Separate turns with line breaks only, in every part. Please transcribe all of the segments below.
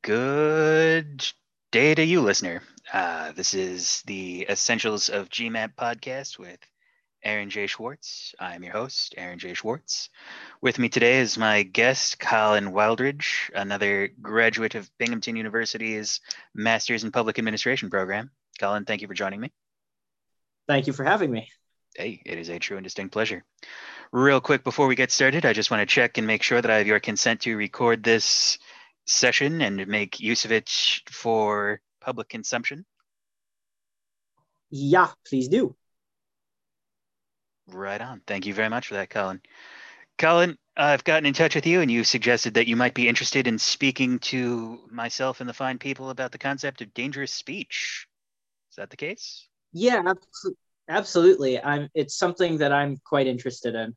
Good day to you, listener. Uh, this is the Essentials of GMAP podcast with Aaron J. Schwartz. I'm your host, Aaron J. Schwartz. With me today is my guest, Collin Wildridge, another graduate of Binghamton University's Masters in Public Administration program. Collin, thank you for joining me.
Thank you for having me.
Hey, it is a true and distinct pleasure. Real quick before we get started, I just want to check and make sure that I have your consent to record this session and make use of it for public consumption?
Yeah, please do.
Right on. Thank you very much for that, Collin. Collin, I've gotten in touch with you and you suggested that you might be interested in speaking to myself and the fine people about the concept of dangerous speech. Is that the case?
Yeah, absolutely. I'm it's something that I'm quite interested in.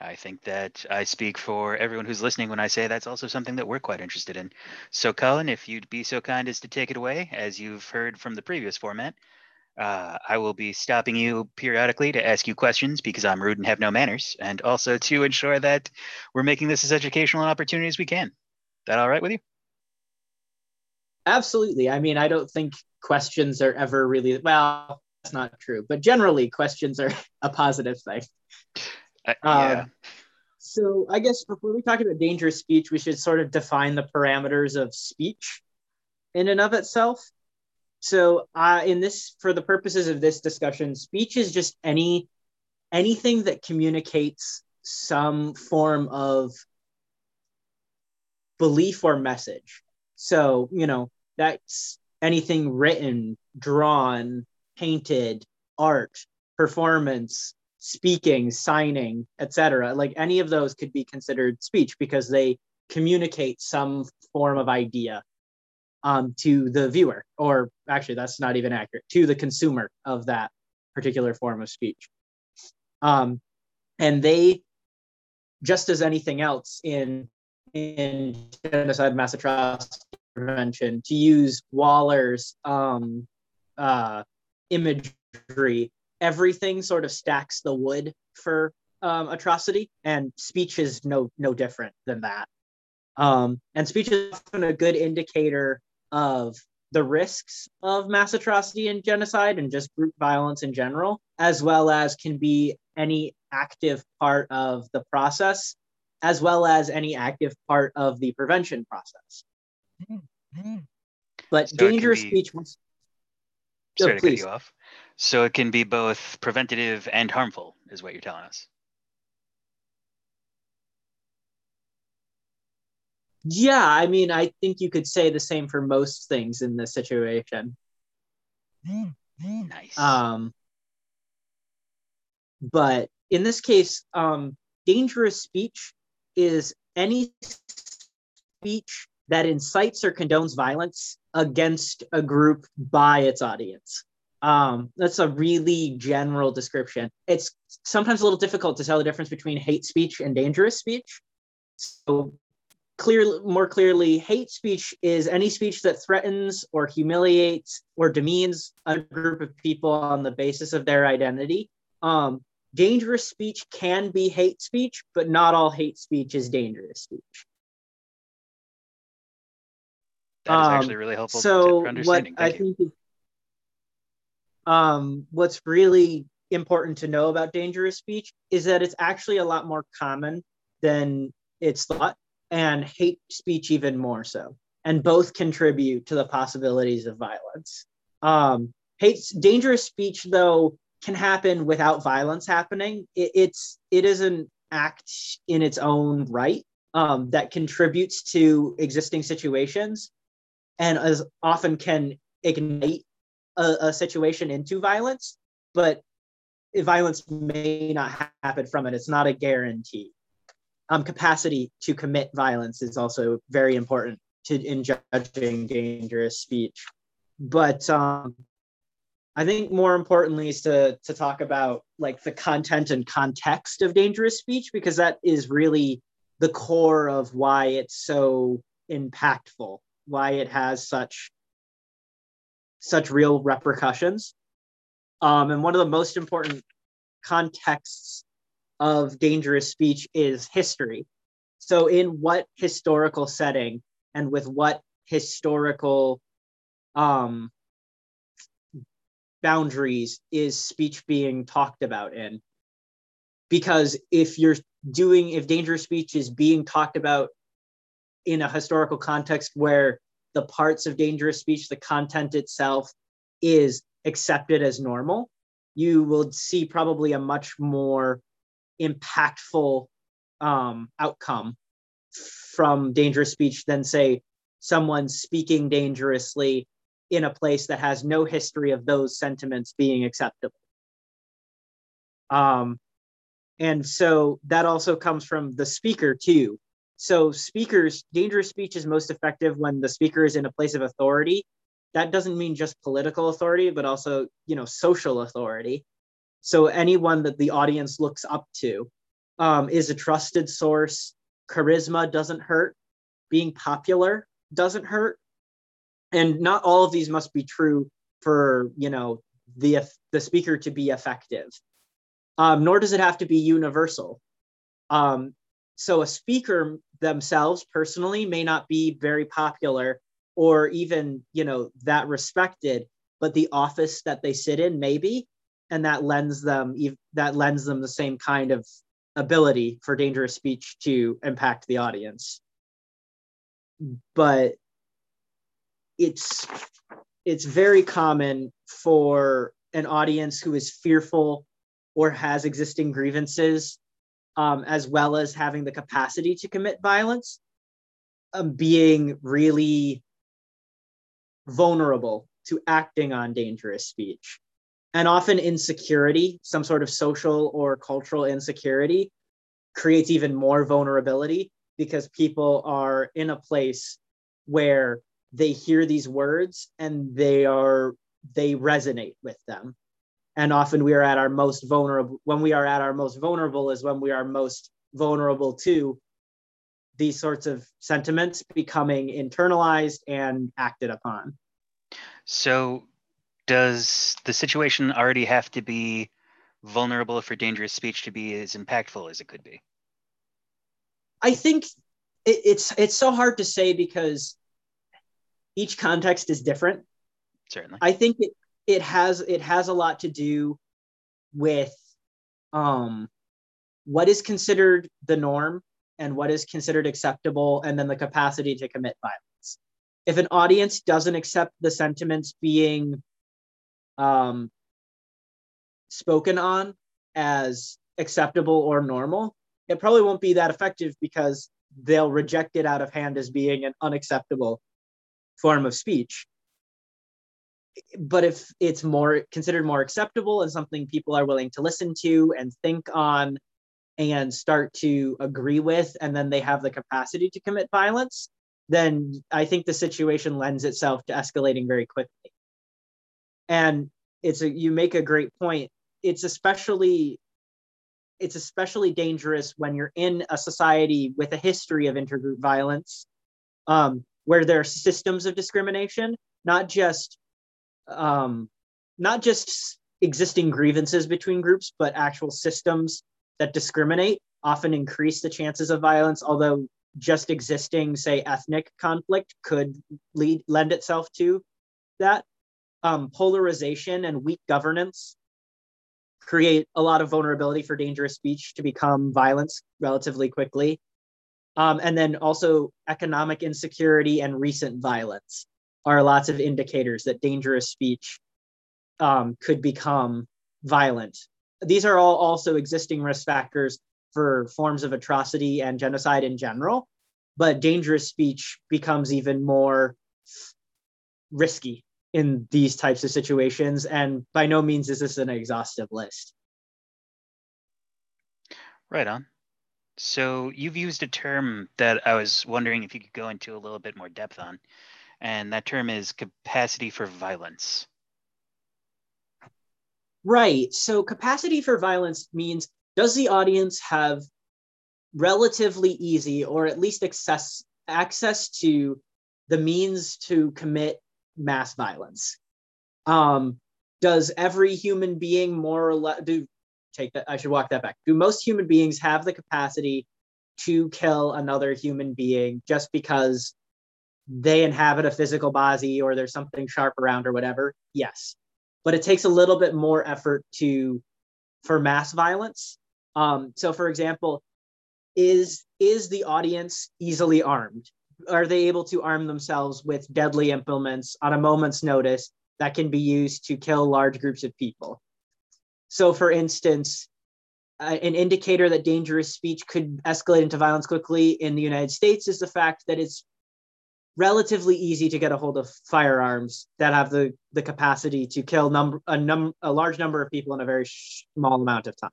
I think that I speak for everyone who's listening when I say that's also something that we're quite interested in. So, Collin, if you'd be so kind as to take it away, as you've heard from the previous format, uh, I will be stopping you periodically to ask you questions because I'm rude and have no manners, and also to ensure that we're making this as educational an opportunity as we can. That all right with you?
Absolutely. I mean, I don't think questions are ever really well. That's not true, but generally, questions are a positive thing.
Uh, yeah. Um,
so I guess before we talk about dangerous speech, we should sort of define the parameters of speech in and of itself. So uh, in this, for the purposes of this discussion, speech is just any anything that communicates some form of belief or message. So, you know, that's anything written, drawn, painted, art, performance, speaking, signing, etc. Like any of those could be considered speech because they communicate some form of idea um, to the viewer, or actually, that's not even accurate, to the consumer of that particular form of speech. Um, and they, just as anything else in in genocide, mass atrocity prevention, to use Waller's um, uh, imagery everything sort of stacks the wood for um, atrocity, and speech is no no different than that. Um, and speech is often a good indicator of the risks of mass atrocity and genocide and just group violence in general, as well as can be any active part of the process, as well as any active part of the prevention process. But so dangerous be... speech.
Sorry oh, to cut you off. So it can be both preventative and harmful, is what you're telling us.
Yeah, I mean, I think you could say the same for most things in this situation.
Nice.
Um, but in this case, um, dangerous speech is any speech that incites or condones violence against a group by its audience. Um, that's a really general description. It's sometimes a little difficult to tell the difference between hate speech and dangerous speech. So, clearly, more clearly, hate speech is any speech that threatens or humiliates or demeans a group of people on the basis of their identity. Um, dangerous speech can be hate speech, but not all hate speech is dangerous speech.
That is actually really helpful. So, what
I think is um, what's really important to know about dangerous speech is that it's actually a lot more common than it's thought, and hate speech even more so. And both contribute to the possibilities of violence. Um, hate, dangerous speech, though, can happen without violence happening. It, it's it is an act in its own right um, that contributes to existing situations, and as often can ignite a, a situation into violence, but violence may not happen from it. It's not a guarantee. Um, capacity to commit violence is also very important to in judging dangerous speech. But um, I think more importantly is to to talk about like the content and context of dangerous speech because that is really the core of why it's so impactful, why it has such such real repercussions. Um, and one of the most important contexts of dangerous speech is history. So, in what historical setting and with what historical um, boundaries is speech being talked about in because if you're doing if dangerous speech is being talked about in a historical context where the parts of dangerous speech the content itself is accepted as normal you will see probably a much more impactful um, outcome from dangerous speech than say someone speaking dangerously in a place that has no history of those sentiments being acceptable. Um, and so that also comes from the speaker too. So speakers, dangerous speech is most effective when the speaker is in a place of authority. That doesn't mean just political authority, but also, you know, social authority. So anyone that the audience looks up to um, is a trusted source. Charisma doesn't hurt. Being popular doesn't hurt and not all of these must be true for you know the the speaker to be effective um, nor does it have to be universal um, so a speaker themselves personally may not be very popular or even you know that respected but the office that they sit in maybe and that lends them that lends them the same kind of ability for dangerous speech to impact the audience. But it's it's very common for an audience who is fearful or has existing grievances, um, as well as having the capacity to commit violence, um, being really vulnerable to acting on dangerous speech. And often insecurity, some sort of social or cultural insecurity, creates even more vulnerability because people are in a place where they hear these words and they are they resonate with them and often we are at our most vulnerable when we are at our most vulnerable is when we are most vulnerable to these sorts of sentiments becoming internalized and acted upon
so does the situation already have to be vulnerable for dangerous speech to be as impactful as it could be
i think it, it's it's so hard to say because each context is different.
Certainly.
I think it, it has it has a lot to do with um what is considered the norm and what is considered acceptable and then the capacity to commit violence. If an audience doesn't accept the sentiments being um spoken on as acceptable or normal, it probably won't be that effective because they'll reject it out of hand as being an unacceptable form of speech but if it's more considered more acceptable and something people are willing to listen to and think on and start to agree with and then they have the capacity to commit violence then i think the situation lends itself to escalating very quickly. And it's a you make a great point. It's especially it's especially dangerous when you're in a society with a history of intergroup violence um, where there are systems of discrimination, not just um, not just existing grievances between groups, but actual systems that discriminate often increase the chances of violence. Although just existing, say, ethnic conflict could lead lend itself to that. Um, polarization and weak governance create a lot of vulnerability for dangerous speech to become violence relatively quickly. Um, and then also economic insecurity and recent violence are lots of indicators that dangerous speech um, could become violent. These are all also existing risk factors for forms of atrocity and genocide in general, but dangerous speech becomes even more risky in these types of situations. And by no means is this an exhaustive list.
Right on. So you've used a term that I was wondering if you could go into a little bit more depth on, and that term is capacity for violence.
Right. So capacity for violence means does the audience have relatively easy or at least access access to the means to commit mass violence? Um, does every human being more or less do take that. I should walk that back. Do most human beings have the capacity to kill another human being just because they inhabit a physical body or there's something sharp around or whatever, yes. But it takes a little bit more effort to for mass violence. Um, so for example, is is the audience easily armed? Are they able to arm themselves with deadly implements on a moment's notice that can be used to kill large groups of people? So, for instance, uh, an indicator that dangerous speech could escalate into violence quickly in the United States is the fact that it's relatively easy to get a hold of firearms that have the, the capacity to kill number a num a large number of people in a very small amount of time.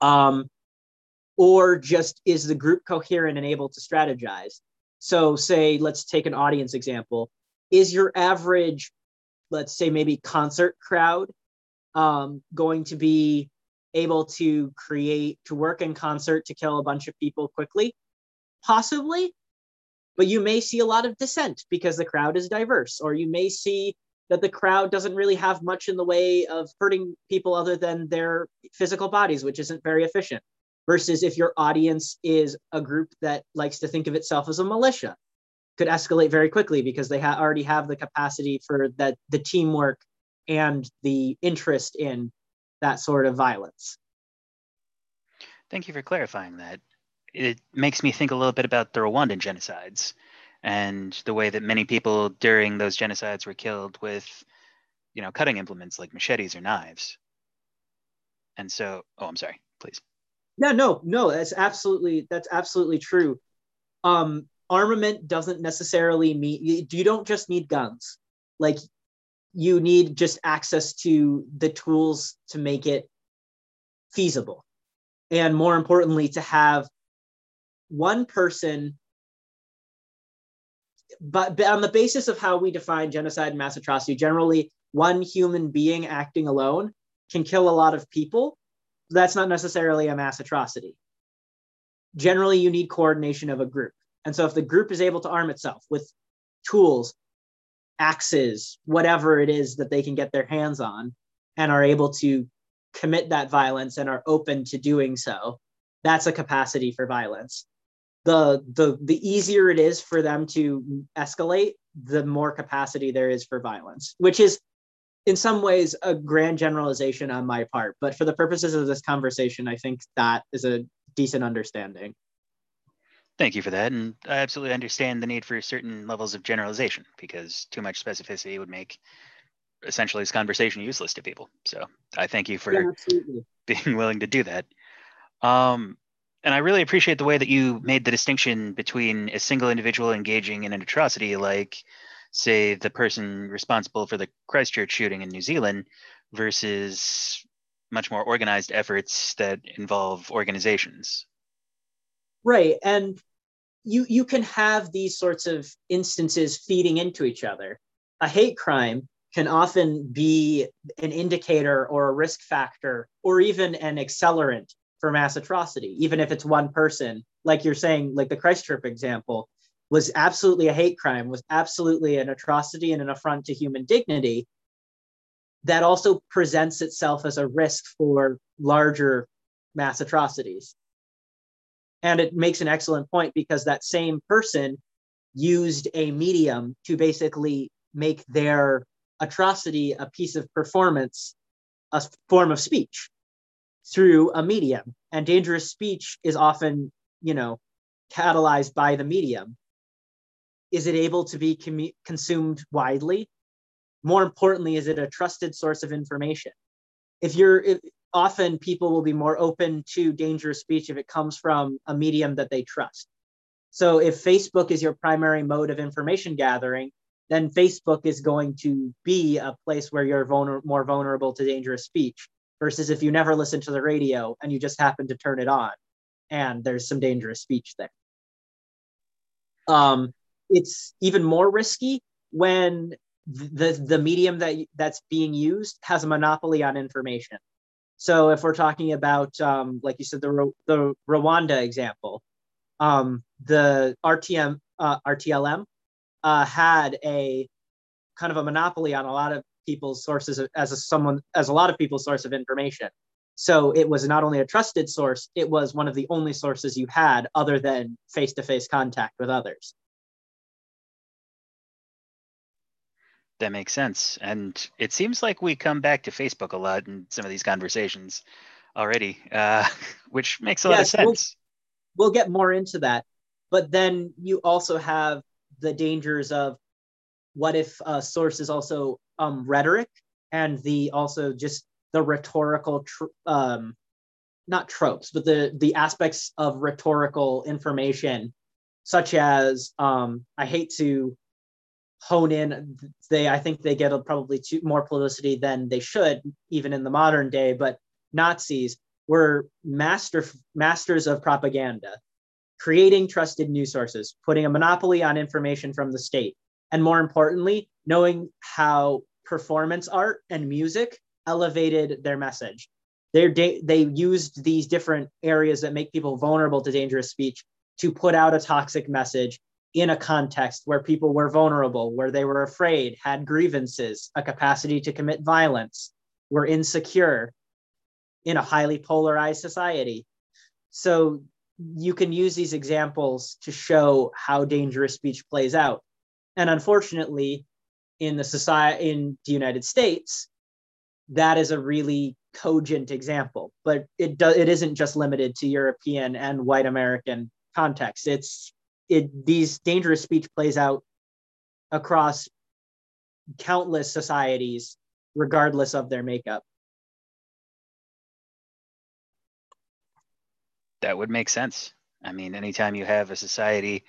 Um, or just is the group coherent and able to strategize? So, say, let's take an audience example. Is your average, let's say, maybe concert crowd um, going to be able to create, to work in concert to kill a bunch of people quickly? Possibly, but you may see a lot of dissent because the crowd is diverse, or you may see that the crowd doesn't really have much in the way of hurting people other than their physical bodies, which isn't very efficient versus if your audience is a group that likes to think of itself as a militia could escalate very quickly because they ha- already have the capacity for that the teamwork and the interest in that sort of violence.
Thank you for clarifying that it makes me think a little bit about the rwandan genocides and the way that many people during those genocides were killed with you know cutting implements like machetes or knives and so oh i'm sorry please
yeah, no, no, that's absolutely that's absolutely true. Um, armament doesn't necessarily mean you, you don't just need guns. Like you need just access to the tools to make it feasible. And more importantly, to have one person but, on the basis of how we define genocide and mass atrocity, generally one human being acting alone can kill a lot of people that's not necessarily a mass atrocity. Generally, you need coordination of a group. And so, if the group is able to arm itself with tools, axes, whatever it is that they can get their hands on, and are able to commit that violence and are open to doing so, that's a capacity for violence. The, the, the easier it is for them to escalate, the more capacity there is for violence, which is in some ways a grand generalization on my part, but for the purposes of this conversation, I think that is a decent understanding.
Thank you for that. And I absolutely understand the need for certain levels of generalization because too much specificity would make essentially this conversation useless to people. So I thank you for yeah, being willing to do that. Um, and I really appreciate the way that you made the distinction between a single individual engaging in an atrocity like say the person responsible for the Christchurch shooting in New Zealand versus much more organized efforts that involve organizations.
Right. And you you can have these sorts of instances feeding into each other. A hate crime can often be an indicator or a risk factor or even an accelerant for mass atrocity, even if it's one person. Like you're saying, like the Christchurch example, was absolutely a hate crime, was absolutely an atrocity and an affront to human dignity, that also presents itself as a risk for larger mass atrocities. And it makes an excellent point because that same person used a medium to basically make their atrocity a piece of performance, a form of speech through a medium. And dangerous speech is often, you know, catalyzed by the medium. Is it able to be com- consumed widely? More importantly is it a trusted source of information? If you're if, often people will be more open to dangerous speech if it comes from a medium that they trust. So if facebook is your primary mode of information gathering then facebook is going to be a place where you're vulner- more vulnerable to dangerous speech versus if you never listen to the radio and you just happen to turn it on and there's some dangerous speech there um, it's even more risky when the the medium that that's being used has a monopoly on information. So if we're talking about, um, like you said, the the Rwanda example, um, the RTM uh, RTLM uh, had a kind of a monopoly on a lot of people's sources of, as a someone as a lot of people's source of information. So it was not only a trusted source, it was one of the only sources you had other than face-to-face contact with others.
That makes sense. And it seems like we come back to Facebook a lot in some of these conversations already, uh, which makes a yes, lot of sense.
We'll, we'll, get more into that. But then you also have the dangers of what if a source is also um, rhetoric and the also just the rhetorical tr- um, not tropes but the the aspects of rhetorical information such as um, i hate to hone in they i think they get a, probably too, more publicity than they should even in the modern day but nazis were master masters of propaganda creating trusted news sources putting a monopoly on information from the state and more importantly knowing how performance art and music elevated their message they they used these different areas that make people vulnerable to dangerous speech to put out a toxic message in a context where people were vulnerable, where they were afraid, had grievances, a capacity to commit violence, were insecure in a highly polarized society. So you can use these examples to show how dangerous speech plays out. And unfortunately, in the society in the United States, that is a really cogent example. But it does it isn't just limited to European and white American context. It's it these dangerous speech plays out across countless societies regardless of their makeup
that would make sense i mean anytime you have a society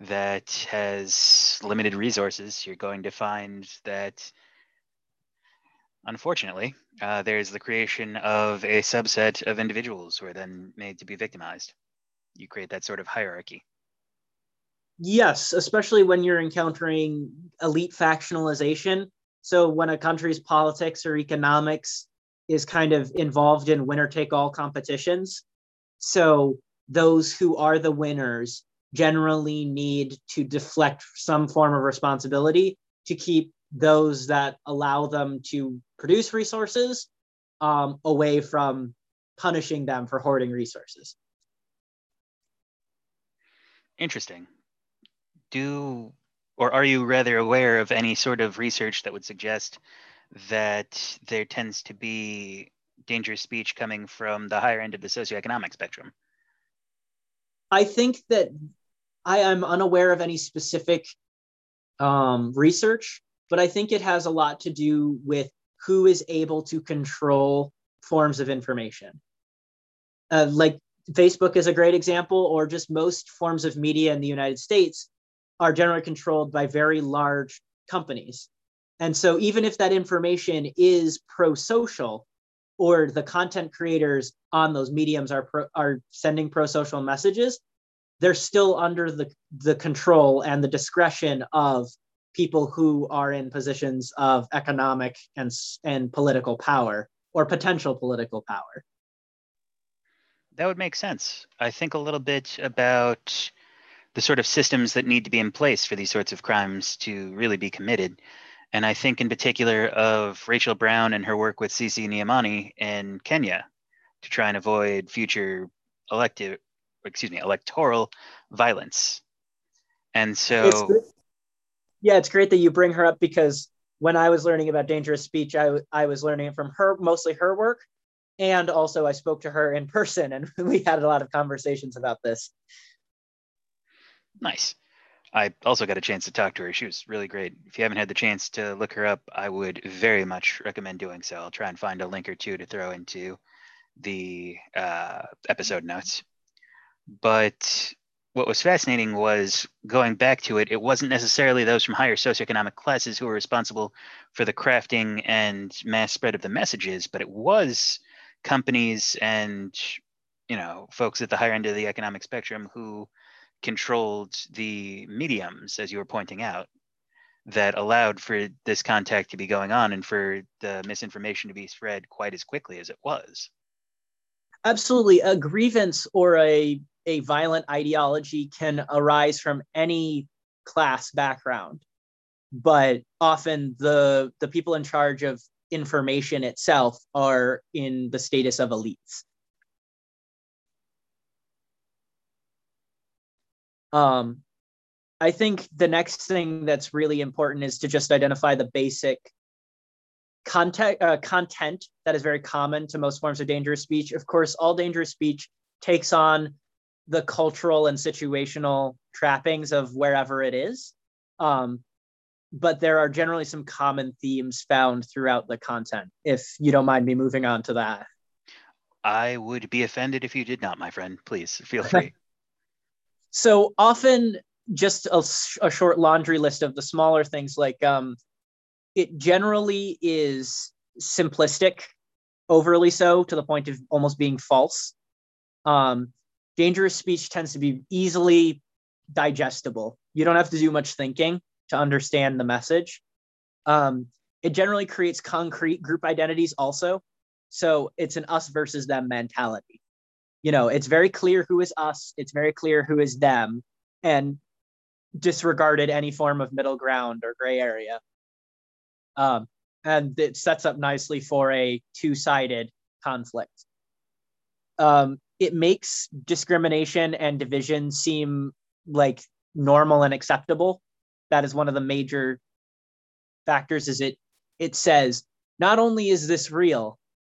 that has limited resources you're going to find that unfortunately uh, there's the creation of a subset of individuals who are then made to be victimized you create that sort of hierarchy
Yes, especially when you're encountering elite factionalization. So when a country's politics or economics is kind of involved in winner take all competitions. So those who are the winners generally need to deflect some form of responsibility to keep those that allow them to produce resources um, away from punishing them for hoarding resources.
Interesting do or are you rather aware of any sort of research that would suggest that there tends to be dangerous speech coming from the higher end of the socioeconomic spectrum?
I think that I am unaware of any specific um, research, but I think it has a lot to do with who is able to control forms of information. Uh, like Facebook is a great example, or just most forms of media in the United States are generally controlled by very large companies. And so even if that information is pro-social or the content creators on those mediums are pro, are sending pro-social messages, they're still under the, the control and the discretion of people who are in positions of economic and, and political power or potential political power.
That would make sense. I think a little bit about the sort of systems that need to be in place for these sorts of crimes to really be committed. And I think in particular of Rachel Brown and her work with Sisi Ni Amani in Kenya to try and avoid future elective, excuse me, electoral violence. And so,
it's yeah, it's great that you bring her up because when I was learning about dangerous speech, I, I was learning it from her, mostly her work. And also, I spoke to her in person and we had a lot of conversations about this.
Nice. I also got a chance to talk to her. She was really great. If you haven't had the chance to look her up, I would very much recommend doing so. I'll try and find a link or two to throw into the uh, episode notes. But what was fascinating was going back to it, it wasn't necessarily those from higher socioeconomic classes who were responsible for the crafting and mass spread of the messages, but it was companies and you know folks at the higher end of the economic spectrum who controlled the mediums, as you were pointing out, that allowed for this contact to be going on and for the misinformation to be spread quite as quickly as it was.
Absolutely. A grievance or a, a violent ideology can arise from any class background, but often the, the people in charge of information itself are in the status of elites. Um, I think the next thing that's really important is to just identify the basic content uh, content that is very common to most forms of dangerous speech. Of course, all dangerous speech takes on the cultural and situational trappings of wherever it is. Um, but there are generally some common themes found throughout the content. If you don't mind me moving on to that,
I would be offended if you did not, my friend. Please feel free.
so often, just a, a, short laundry list of the smaller things, like um, it generally is simplistic, overly so, to the point of almost being false. Um, dangerous speech tends to be easily digestible. You don't have to do much thinking to understand the message. Um, it generally creates concrete group identities also. So it's an us versus them mentality. You know, it's very clear who is us, it's very clear who is them, and disregarded any form of middle ground or gray area. Um, and it sets up nicely for a two sided conflict. Um, it makes discrimination and division seem like normal and acceptable. That is one of the major factors is it it says not only is this real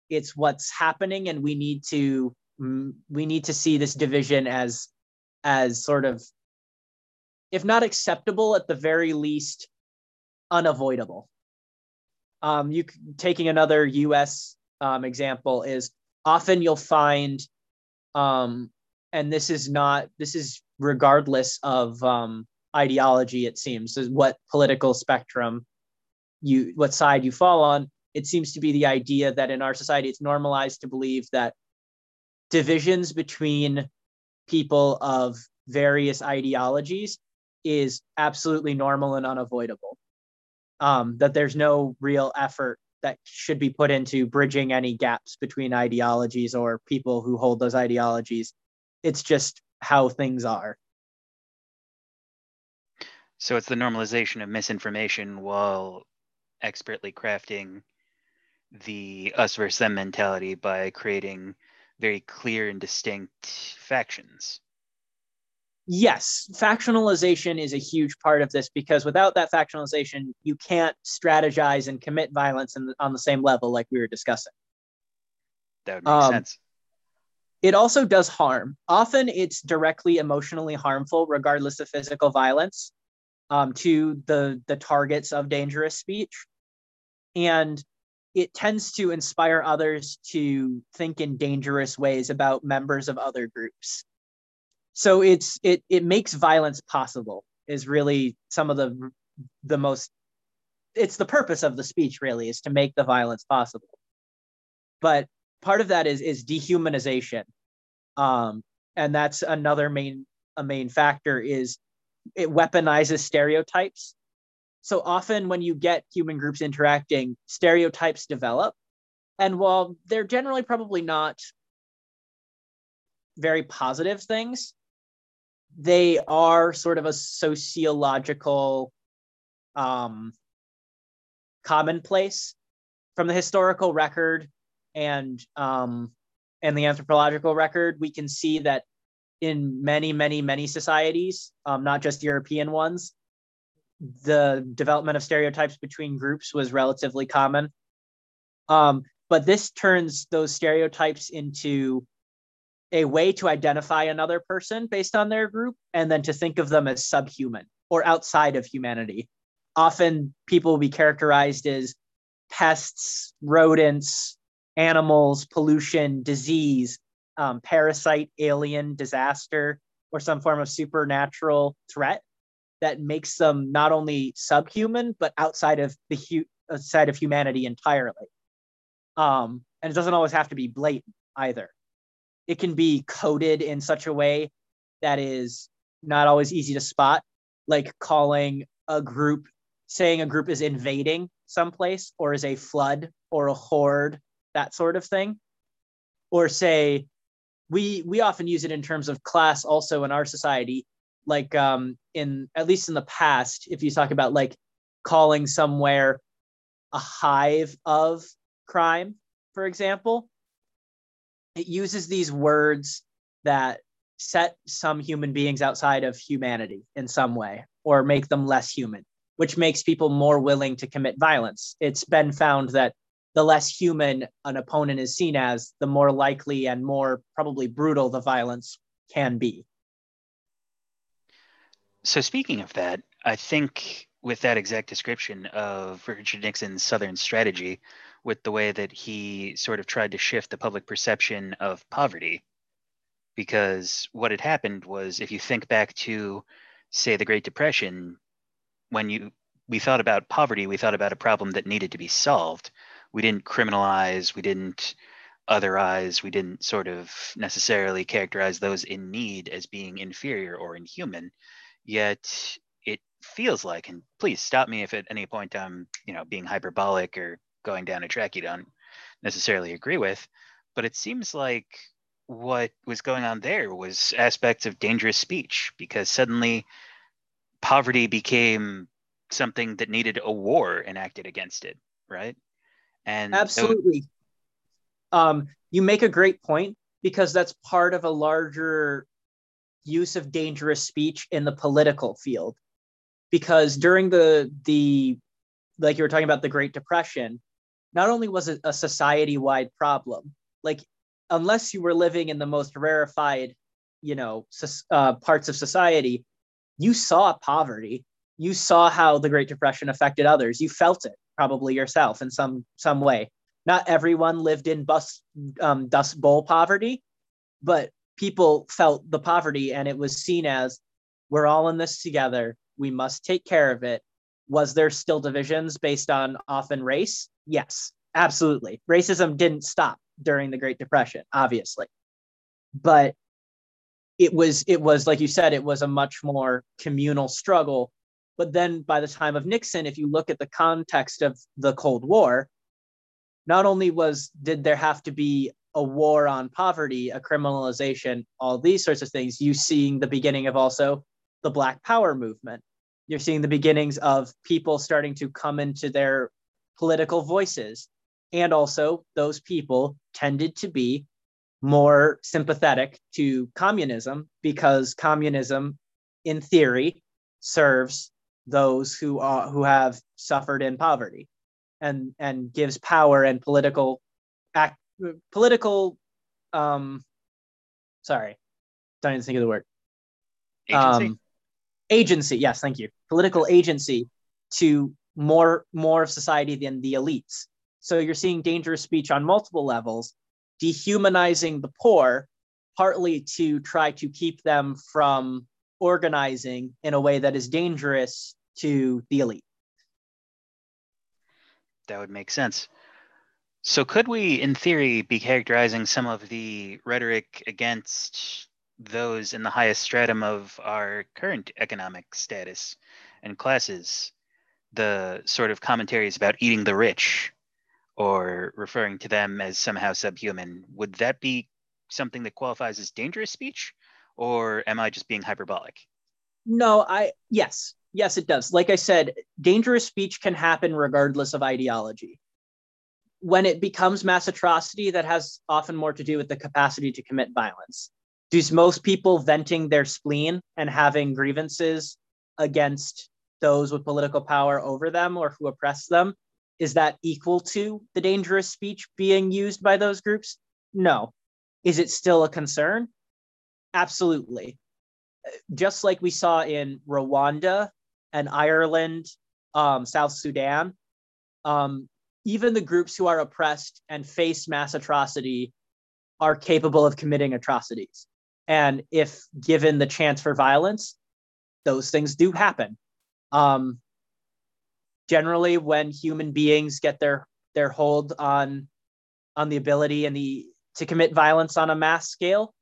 it's what's happening and we need to mm, we need to see this division as as sort of if not acceptable at the very least unavoidable. Um you taking another us um, example is often you'll find um and this is not this is regardless of um ideology it seems is what political spectrum you what side you fall on. It seems to be the idea that in our society it's normalized to believe that divisions between people of various ideologies is absolutely normal and unavoidable. Um, that there's no real effort that should be put into bridging any gaps between ideologies or people who hold those ideologies it's just how things are
so it's the normalization of misinformation while expertly crafting the us versus them mentality by creating very clear and distinct factions.
Yes, factionalization is a huge part of this because without that factionalization, you can't strategize and commit violence the, on the same level like we were discussing.
That would make um, sense.
It also does harm. Often it's directly emotionally harmful, regardless of physical violence um, to the the targets of dangerous speech and it tends to inspire others to think in dangerous ways about members of other groups so it's it it makes violence possible is really some of the the most it's the purpose of the speech really is to make the violence possible but part of that is is dehumanization um and that's another main a main factor is it weaponizes stereotypes. So often when you get human groups interacting, stereotypes develop. And while they're generally probably not very positive things, they are sort of a sociological um, commonplace from the historical record and um, and the anthropological record. We can see that in many, many, many societies, um, not just European ones, the development of stereotypes between groups was relatively common. Um, but this turns those stereotypes into a way to identify another person based on their group and then to think of them as subhuman or outside of humanity. Often people will be characterized as pests, rodents, animals, pollution, disease, um, parasite, alien, disaster, or some form of supernatural threat that makes them not only subhuman but outside of the hu- outside of humanity entirely. Um, and it doesn't always have to be blatant either. It can be coded in such a way that is not always easy to spot, like calling a group, saying a group is invading someplace or is a flood or a horde, that sort of thing. Or say we we often use it in terms of class also in our society like um in at least in the past if you talk about like calling somewhere a hive of crime for example it uses these words that set some human beings outside of humanity in some way or make them less human, which makes people more willing to commit violence. It's been found that the less human an opponent is seen as, the more likely and more probably brutal the violence can be.
So, speaking of that, I think with that exact description of Richard Nixon's Southern strategy, with the way that he sort of tried to shift the public perception of poverty, because what had happened was if you think back to, say, the Great Depression, when you we thought about poverty, we thought about a problem that needed to be solved. We didn't criminalize, we didn't otherize, we didn't sort of necessarily characterize those in need as being inferior or inhuman. Yet it feels like, and please stop me if at any point I'm, you know, being hyperbolic or going down a track you don't necessarily agree with, but it seems like what was going on there was aspects of dangerous speech because suddenly poverty became something that needed a war enacted against it, right?
And absolutely. um, you make a great point because that's part of a larger use of dangerous speech in the political field. Because during the the like you were talking about the Great Depression, not only was it a society wide problem, like unless you were living in the most rarefied, you know, uh, parts of society, you saw poverty. You saw how the Great Depression affected others. You felt it probably yourself in some some way. Not everyone lived in bus um, dust bowl poverty, but people felt the poverty, and it was seen as we're all in this together. We must take care of it. Was there still divisions based on often race? Yes, absolutely. Racism didn't stop during the Great Depression, obviously. But it was it was like you said, it was a much more communal struggle. But then by the time of Nixon, if you look at the context of the Cold War, not only was did there have to be a war on poverty, a criminalization, all these sorts of things, you seeing the beginning of also the Black Power movement. You're seeing the beginnings of people starting to come into their political voices. And also, those people tended to be more sympathetic to communism because communism, in theory, serves those who are who have suffered in poverty and and gives power and political act political um sorry don't even think of the word.
Agency. Um,
agency yes thank you. Political agency to more more of society than the elites so you're seeing dangerous speech on multiple levels, dehumanizing the poor, partly to try to keep them from organizing in a way that is dangerous to the elite.
That would make sense. So, could we, in theory, be characterizing some of the rhetoric against those in the highest stratum of our current economic status and classes? The sort of commentaries about eating the rich, or referring to them as somehow subhuman, would that be something that qualifies as dangerous speech? Or am I just being hyperbolic?
No, I, yes, yes, it does. Like I said, dangerous speech can happen regardless of ideology. When it becomes mass atrocity, that has often more to do with the capacity to commit violence. Does most people venting their spleen and having grievances against those with political power over them or who oppress them is that equal to the dangerous speech being used by those groups? No. Is it still a concern? Absolutely. Just like we saw in Rwanda and Ireland, um, South Sudan, um, even the groups who are oppressed and face mass atrocity are capable of committing atrocities. And if given the chance for violence, those things do happen. Um, generally when human beings get their their hold on on the ability and the to commit violence on a mass scale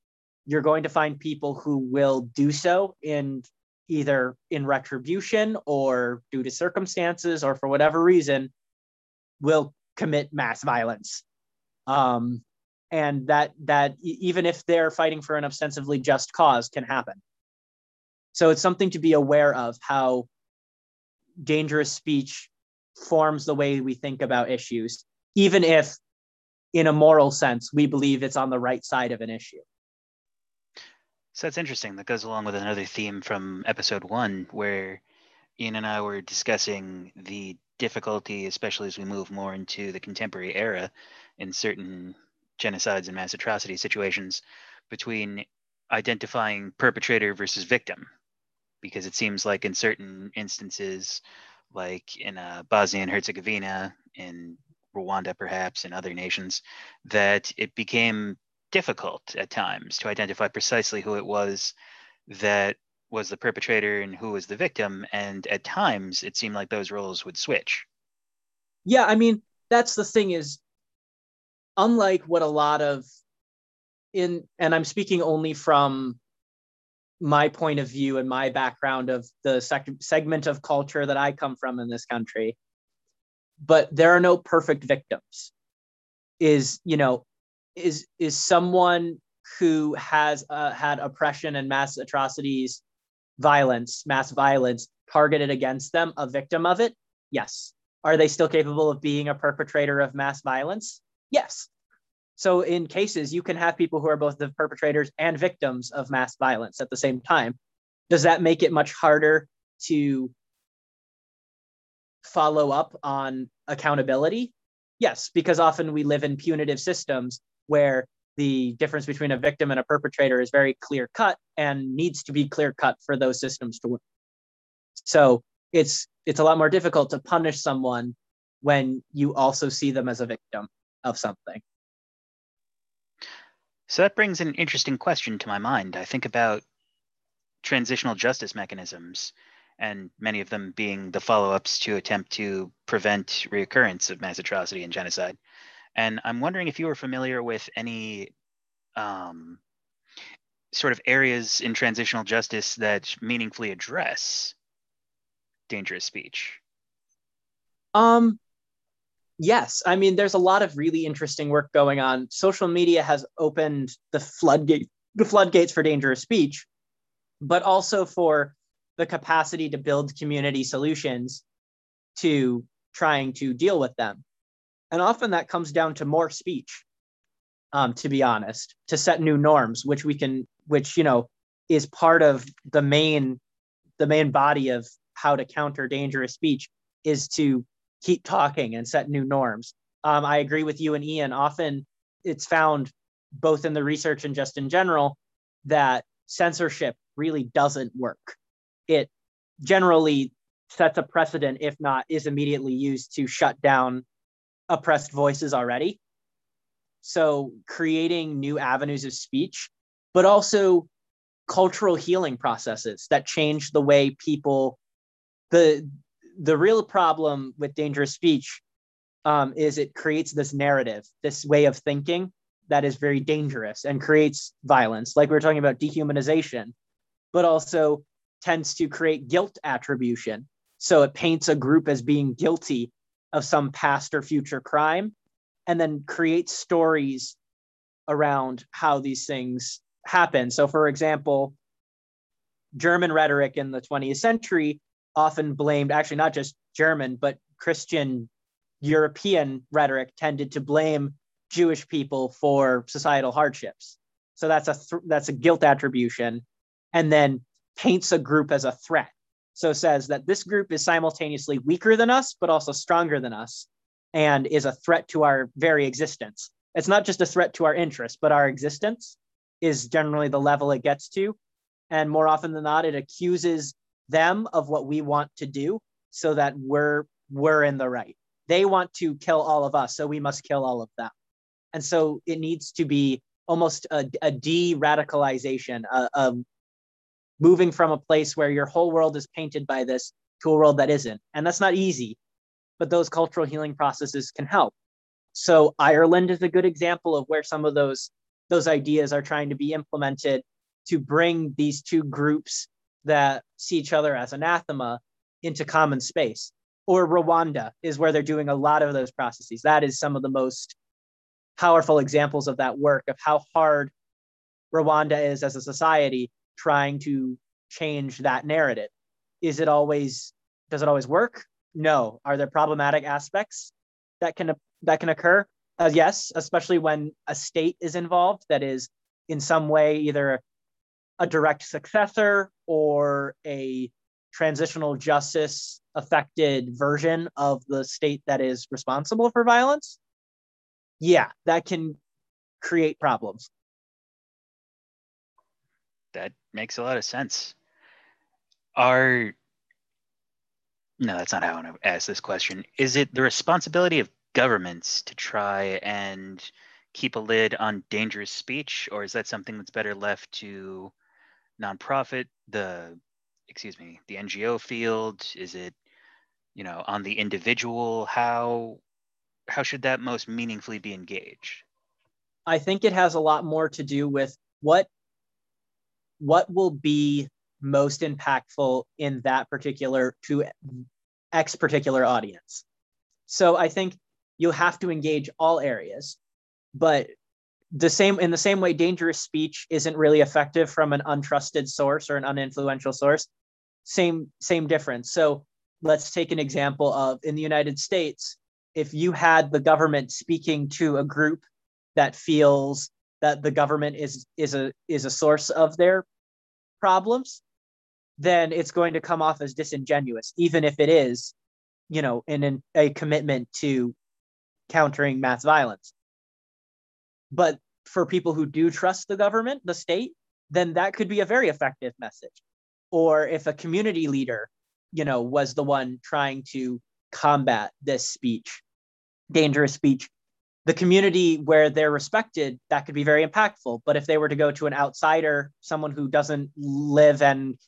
you're going to find people who will do so in either in retribution or due to circumstances or for whatever reason will commit mass violence. Um, and that that even if they're fighting for an ostensibly just cause can happen. So it's something to be aware of how dangerous speech forms the way we think about issues, even if, in a moral sense, we believe it's on the right side of an issue.
So that's interesting. That goes along with another theme from episode one, where Ian and I were discussing the difficulty, especially as we move more into the contemporary era in certain genocides and mass atrocity situations, between identifying perpetrator versus victim. Because it seems like in certain instances, like in uh, Bosnia and Herzegovina, in Rwanda, perhaps, in other nations, that it became difficult at times to identify precisely who it was that was the perpetrator and who was the victim. And at times, it seemed like those roles would switch.
Yeah, I mean, that's the thing is, unlike what a lot of in, and I'm speaking only from my point of view and my background of the sec- segment of culture that I come from in this country, but there are no perfect victims. Is you know is is someone who has uh, had oppression and mass atrocities, violence, mass violence targeted against them, a victim of it? Yes. Are they still capable of being a perpetrator of mass violence? Yes. So in cases, you can have people who are both the perpetrators and victims of mass violence at the same time. Does that make it much harder to follow up on accountability? Yes, because often we live in punitive systems where the difference between a victim and a perpetrator is very clear cut and needs to be clear cut for those systems to work. So it's it's a lot more difficult to punish someone when you also see them as a victim of something.
So that brings an interesting question to my mind. I think about transitional justice mechanisms and many of them being the follow-ups to attempt to prevent reoccurrence of mass atrocity and genocide. And I'm wondering if you are familiar with any um, sort of areas in transitional justice that meaningfully address dangerous speech.
Um, yes. I mean, there's a lot of really interesting work going on. Social media has opened the floodgate, the floodgates for dangerous speech, but also for the capacity to build community solutions to trying to deal with them. And often that comes down to more speech, um, to be honest, to set new norms, which we can, which, you know, is part of the main, the main body of how to counter dangerous speech is to keep talking and set new norms. Um, I agree with you and Ian. Often it's found both in the research and just in general that censorship really doesn't work. It generally sets a precedent, if not is immediately used to shut down oppressed voices already. So creating new avenues of speech, but also cultural healing processes that change the way people the the real problem with dangerous speech um, is it creates this narrative this way of thinking that is very dangerous and creates violence like we are talking about dehumanization but also tends to create guilt attribution so it paints a group as being guilty of some past or future crime and then create stories around how these things happen. So, for example, German rhetoric in the 20th century often blamed, actually, not just German, but Christian European rhetoric tended to blame Jewish people for societal hardships. So that's a th- that's a guilt attribution, and then paints a group as a threat. So says that this group is simultaneously weaker than us, but also stronger than us, and is a threat to our very existence. It's not just a threat to our interests, but our existence is generally the level it gets to. And more often than not, it accuses them of what we want to do so that we're we're in the right. They want to kill all of us, so we must kill all of them. And so it needs to be almost a, a de-radicalization, a, moving from a place where your whole world is painted by this to a world that isn't. And that's not easy, but those cultural healing processes can help. So Ireland is a good example of where some of those those ideas are trying to be implemented to bring these two groups that see each other as anathema into common space. Or Rwanda is where they're doing a lot of those processes. That is some of the most powerful examples of that work of how hard Rwanda is as a society trying to change that narrative. Is it always does it always work? No. Are there problematic aspects that can that can occur? Uh, yes, especially when a state is involved that is in some way either a direct successor or a transitional justice affected version of the state that is responsible for violence, yeah, that can create problems.
That makes a lot of sense. Are no, that's not how I want to ask this question. Is it the responsibility of governments to try and keep a lid on dangerous speech, or is that something that's better left to nonprofit, the excuse me, the NGO field? Is it, you know, on the individual? How how should that most meaningfully be engaged?
I think it has a lot more to do with what what will be most impactful in that particular to X particular audience. So I think you have to engage all areas, but the same in the same way dangerous speech isn't really effective from an untrusted source or an uninfluential source. Same same difference. So let's take an example of in the United States, if you had the government speaking to a group that feels that the government is is a is a source of their problems, then it's going to come off as disingenuous, even if it is, you know, in an, a commitment to countering mass violence. But for people who do trust the government, the state, then that could be a very effective message. Or if a community leader, you know, was the one trying to combat this speech, dangerous speech, the community where they're respected, that could be very impactful. But if they were to go to an outsider, someone who doesn't live and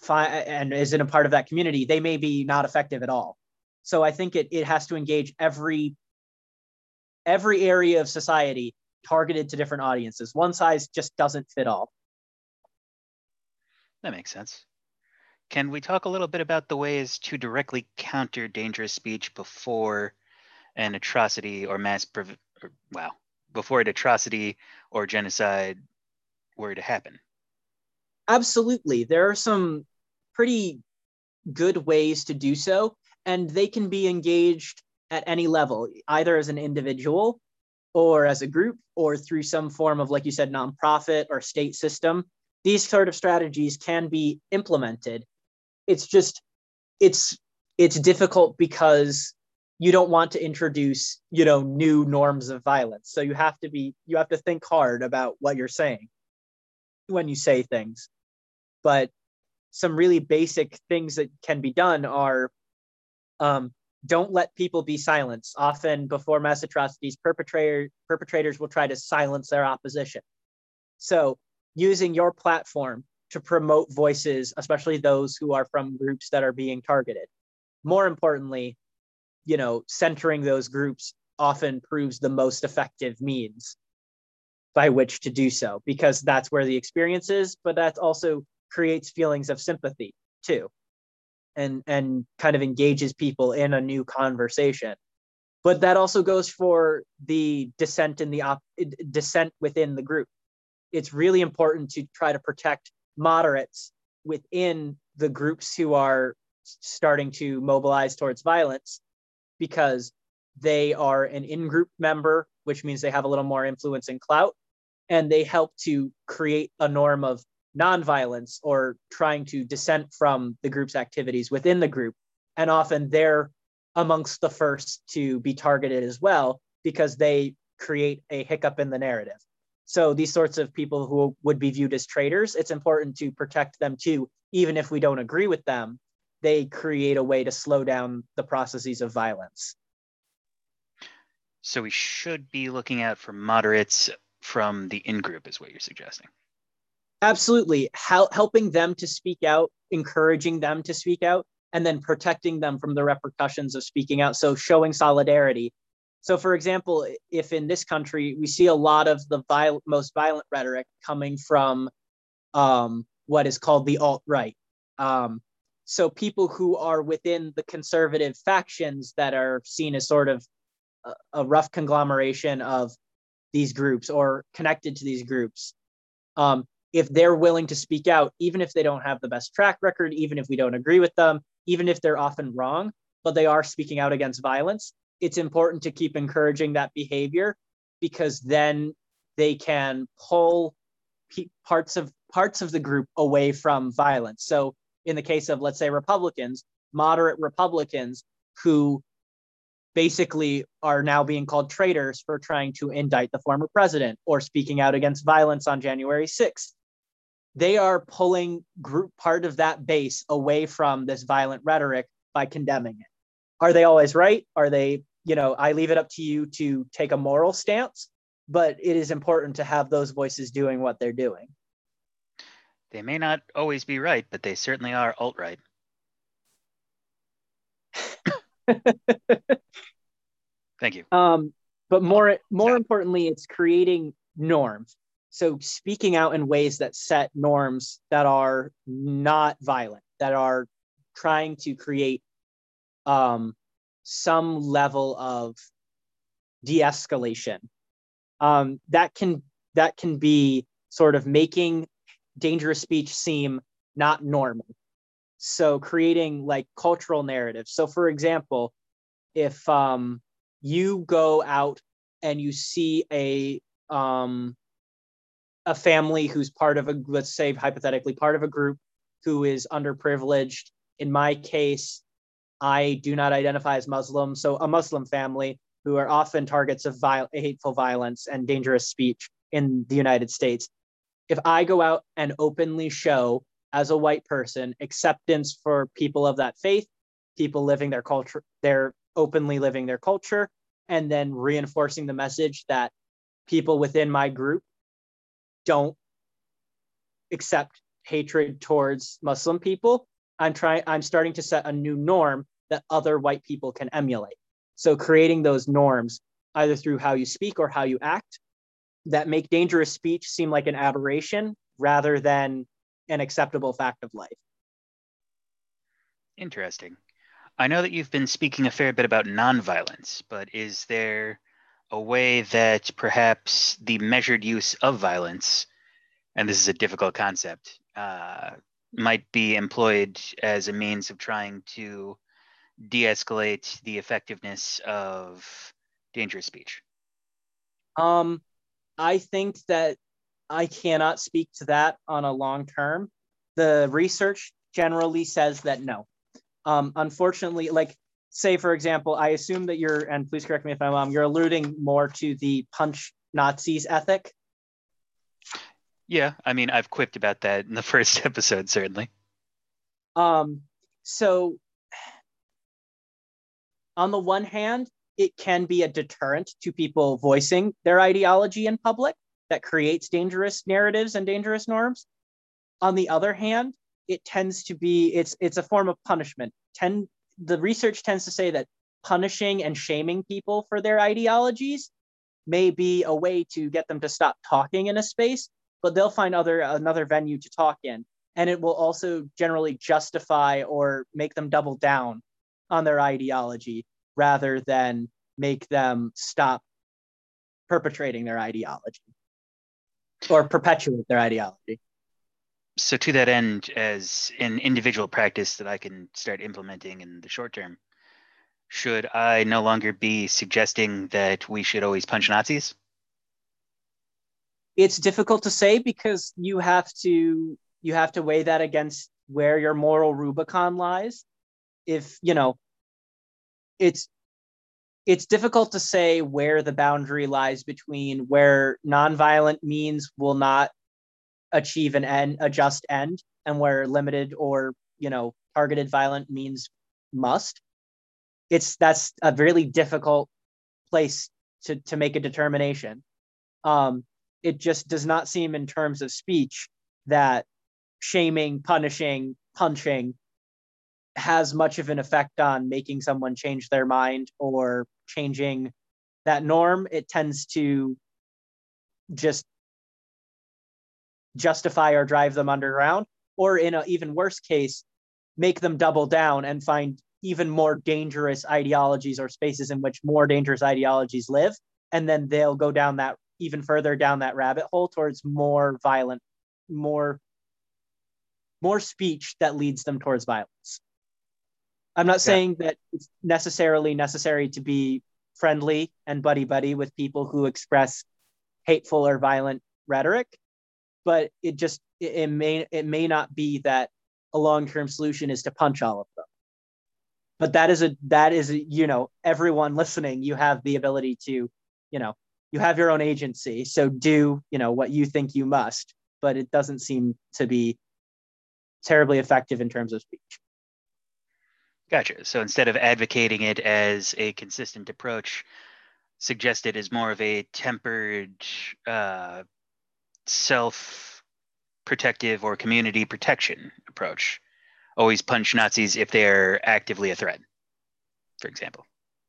fi- and isn't a part of that community, they may be not effective at all. So I think it, it has to engage every every area of society targeted to different audiences. One size just doesn't fit all.
That makes sense. Can we talk a little bit about the ways to directly counter dangerous speech before an atrocity or mass, prov- or, wow, before an atrocity or genocide were to happen?
Absolutely. There are some pretty good ways to do so, and they can be engaged at any level, either as an individual or as a group or through some form of, like you said, nonprofit or state system. These sort of strategies can be implemented. It's just, it's it's difficult because you don't want to introduce you know new norms of violence so you have to be you have to think hard about what you're saying when you say things but some really basic things that can be done are um, don't let people be silenced. Often, before mass atrocities, perpetrator, perpetrators will try to silence their opposition. So, using your platform to promote voices, especially those who are from groups that are being targeted. More importantly, you know, centering those groups often proves the most effective means by which to do so because that's where the experience is, but that also creates feelings of sympathy too and and kind of engages people in a new conversation. But that also goes for the dissent in the op- dissent within the group. It's really important to try to protect moderates within the groups who are starting to mobilize towards violence because they are an in-group member which means they have a little more influence and clout and they help to create a norm of nonviolence or trying to dissent from the group's activities within the group. And often they're amongst the first to be targeted as well because they create a hiccup in the narrative. So these sorts of people who would be viewed as traitors, it's important to protect them too, even if we don't agree with them. They create a way to slow down the processes of violence.
So we should be looking out for moderates from the in group, is what you're suggesting.
Absolutely. Hel- helping them to speak out, encouraging them to speak out, and then protecting them from the repercussions of speaking out. So showing solidarity. So, for example, if in this country we see a lot of the viol- most violent rhetoric coming from um, what is called the alt right. Um, so, people who are within the conservative factions that are seen as sort of a, a rough conglomeration of these groups or connected to these groups. Um, if they're willing to speak out, even if they don't have the best track record, even if we don't agree with them, even if they're often wrong, but they are speaking out against violence, it's important to keep encouraging that behavior because then they can pull parts of parts of the group away from violence. So, in the case of, let's say, Republicans, moderate Republicans who basically are now being called traitors for trying to indict the former president or speaking out against violence on January 6th. They are pulling group part of that base away from this violent rhetoric by condemning it. Are they always right? Are they, you know, I leave it up to you to take a moral stance, but it is important to have those voices doing what they're doing.
They may not always be right, but they certainly are alt right. Thank you.
Um, but more more importantly, it's creating norms. So speaking out in ways that set norms that are not violent, that are trying to create um, some level of de-escalation. Um, that can that can be sort of making dangerous speech seem not normal. So creating like cultural narratives. So for example, if um, you go out and you see a um, a family who's part of a let's say hypothetically part of a group who is underprivileged. In my case i do not identify as muslim so a muslim family who are often targets of viol- hateful violence and dangerous speech in the united states. If i go out and openly show as a white person acceptance for people of that faith people living their culture they're openly living their culture and then reinforcing the message that people within my group don't accept hatred towards Muslim people, I'm trying I'm starting to set a new norm that other white people can emulate. So creating those norms either through how you speak or how you act that make dangerous speech seem like an aberration rather than an acceptable fact of life.
Interesting. I know that you've been speaking a fair bit about nonviolence, but is there a way that perhaps the measured use of violence, and this is a difficult concept, uh, might be employed as a means of trying to de escalate the effectiveness of dangerous speech?
Um, I think that I cannot speak to that on a long term. The research generally says that no. Um, unfortunately, like say for example i assume that you're and please correct me if i'm wrong you're alluding more to the punch nazis ethic?
Yeah i mean i've quipped about that in the first episode certainly.
Um so on the one hand it can be a deterrent to people voicing their ideology in public that creates dangerous narratives and dangerous norms. On the other hand it tends to be it's it's a form of punishment. Tend the research tends to say that punishing and shaming people for their ideologies may be a way to get them to stop talking in a space but they'll find other another venue to talk in. And it will also generally justify or make them double down on their ideology rather than make them stop perpetrating their ideology or perpetuate their ideology
so to that end as an individual practice that i can start implementing in the short term should i no longer be suggesting that we should always punch nazis?
It's difficult to say because you have to you have to weigh that against where your moral rubicon lies. If you know it's it's difficult to say where the boundary lies between where nonviolent means will not achieve an end, a just end, and where limited or you know targeted violent means must. It's that's a really difficult place to to make a determination. Um, it just does not seem in terms of speech that shaming, punishing, punching has much of an effect on making someone change their mind or changing that norm. It tends to just justify or drive them underground, or in an even worse case, make them double down and find even more dangerous ideologies or spaces in which more dangerous ideologies live. And then they'll go down that even further down that rabbit hole towards more violent, more more speech that leads them towards violence. I'm not yeah. saying that it's necessarily necessary to be friendly and buddy buddy with people who express hateful or violent rhetoric but it just it, it may it may not be that a long-term solution is to punch all of them. But that is a that is a, you know everyone listening you have the ability to you know you have your own agency so do you know what you think you must but it doesn't seem to be terribly effective in terms of speech.
Gotcha. So instead of advocating it as a consistent approach suggested is more of a tempered uh, self protective or community protection approach. Always punch nazis if they're actively a threat for example.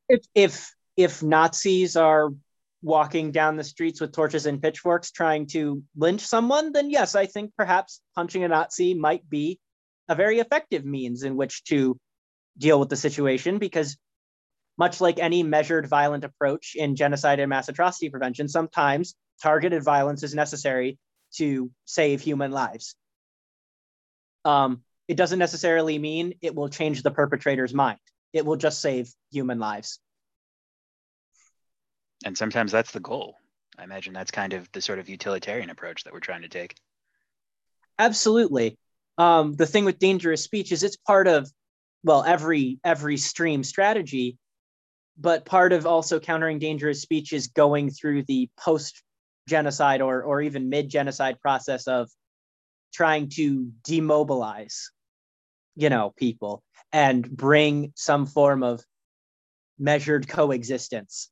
If if if nazis are walking down the streets with torches and pitchforks trying to lynch someone, then yes, I think perhaps punching a Nazi might be a very effective means in which to deal with the situation because much like any measured violent approach in genocide and mass atrocity prevention, sometimes targeted violence is necessary to save human lives. Um, it doesn't necessarily mean it will change the perpetrator's mind. It will just save human lives
and sometimes that's the goal i imagine that's kind of the sort of utilitarian approach that we're trying to take
absolutely um, the thing with dangerous speech is it's part of well every every stream strategy but part of also countering dangerous speech is going through the post genocide or or even mid genocide process of trying to demobilize you know people and bring some form of measured coexistence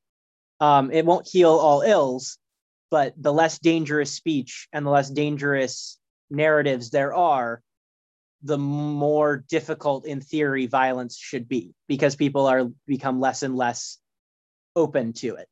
um, it won't heal all ills, but the less dangerous speech and the less dangerous narratives there are, the more difficult, in theory, violence should be because people are become less and less open to it.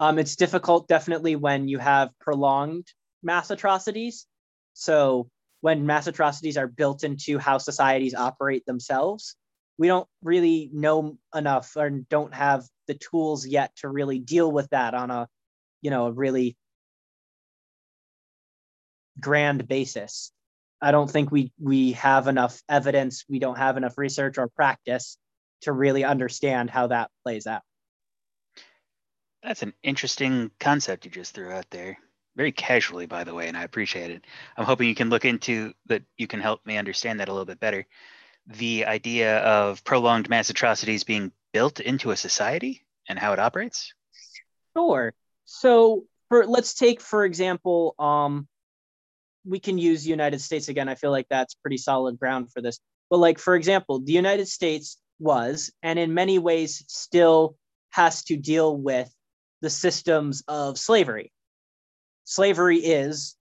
Um, it's difficult, definitely, when you have prolonged mass atrocities. So when mass atrocities are built into how societies operate themselves, we don't really know enough or don't have the tools yet to really deal with that on a you know a really grand basis i don't think we we have enough evidence we don't have enough research or practice to really understand how that plays out
that's an interesting concept you just threw out there very casually by the way and i appreciate it i'm hoping you can look into that you can help me understand that a little bit better the idea of prolonged mass atrocities being built into a society and how it operates?
Sure. So for let's take for example, um, we can use United States again. I feel like that's pretty solid ground for this. But like for example, the United States was and in many ways still has to deal with the systems of slavery. Slavery is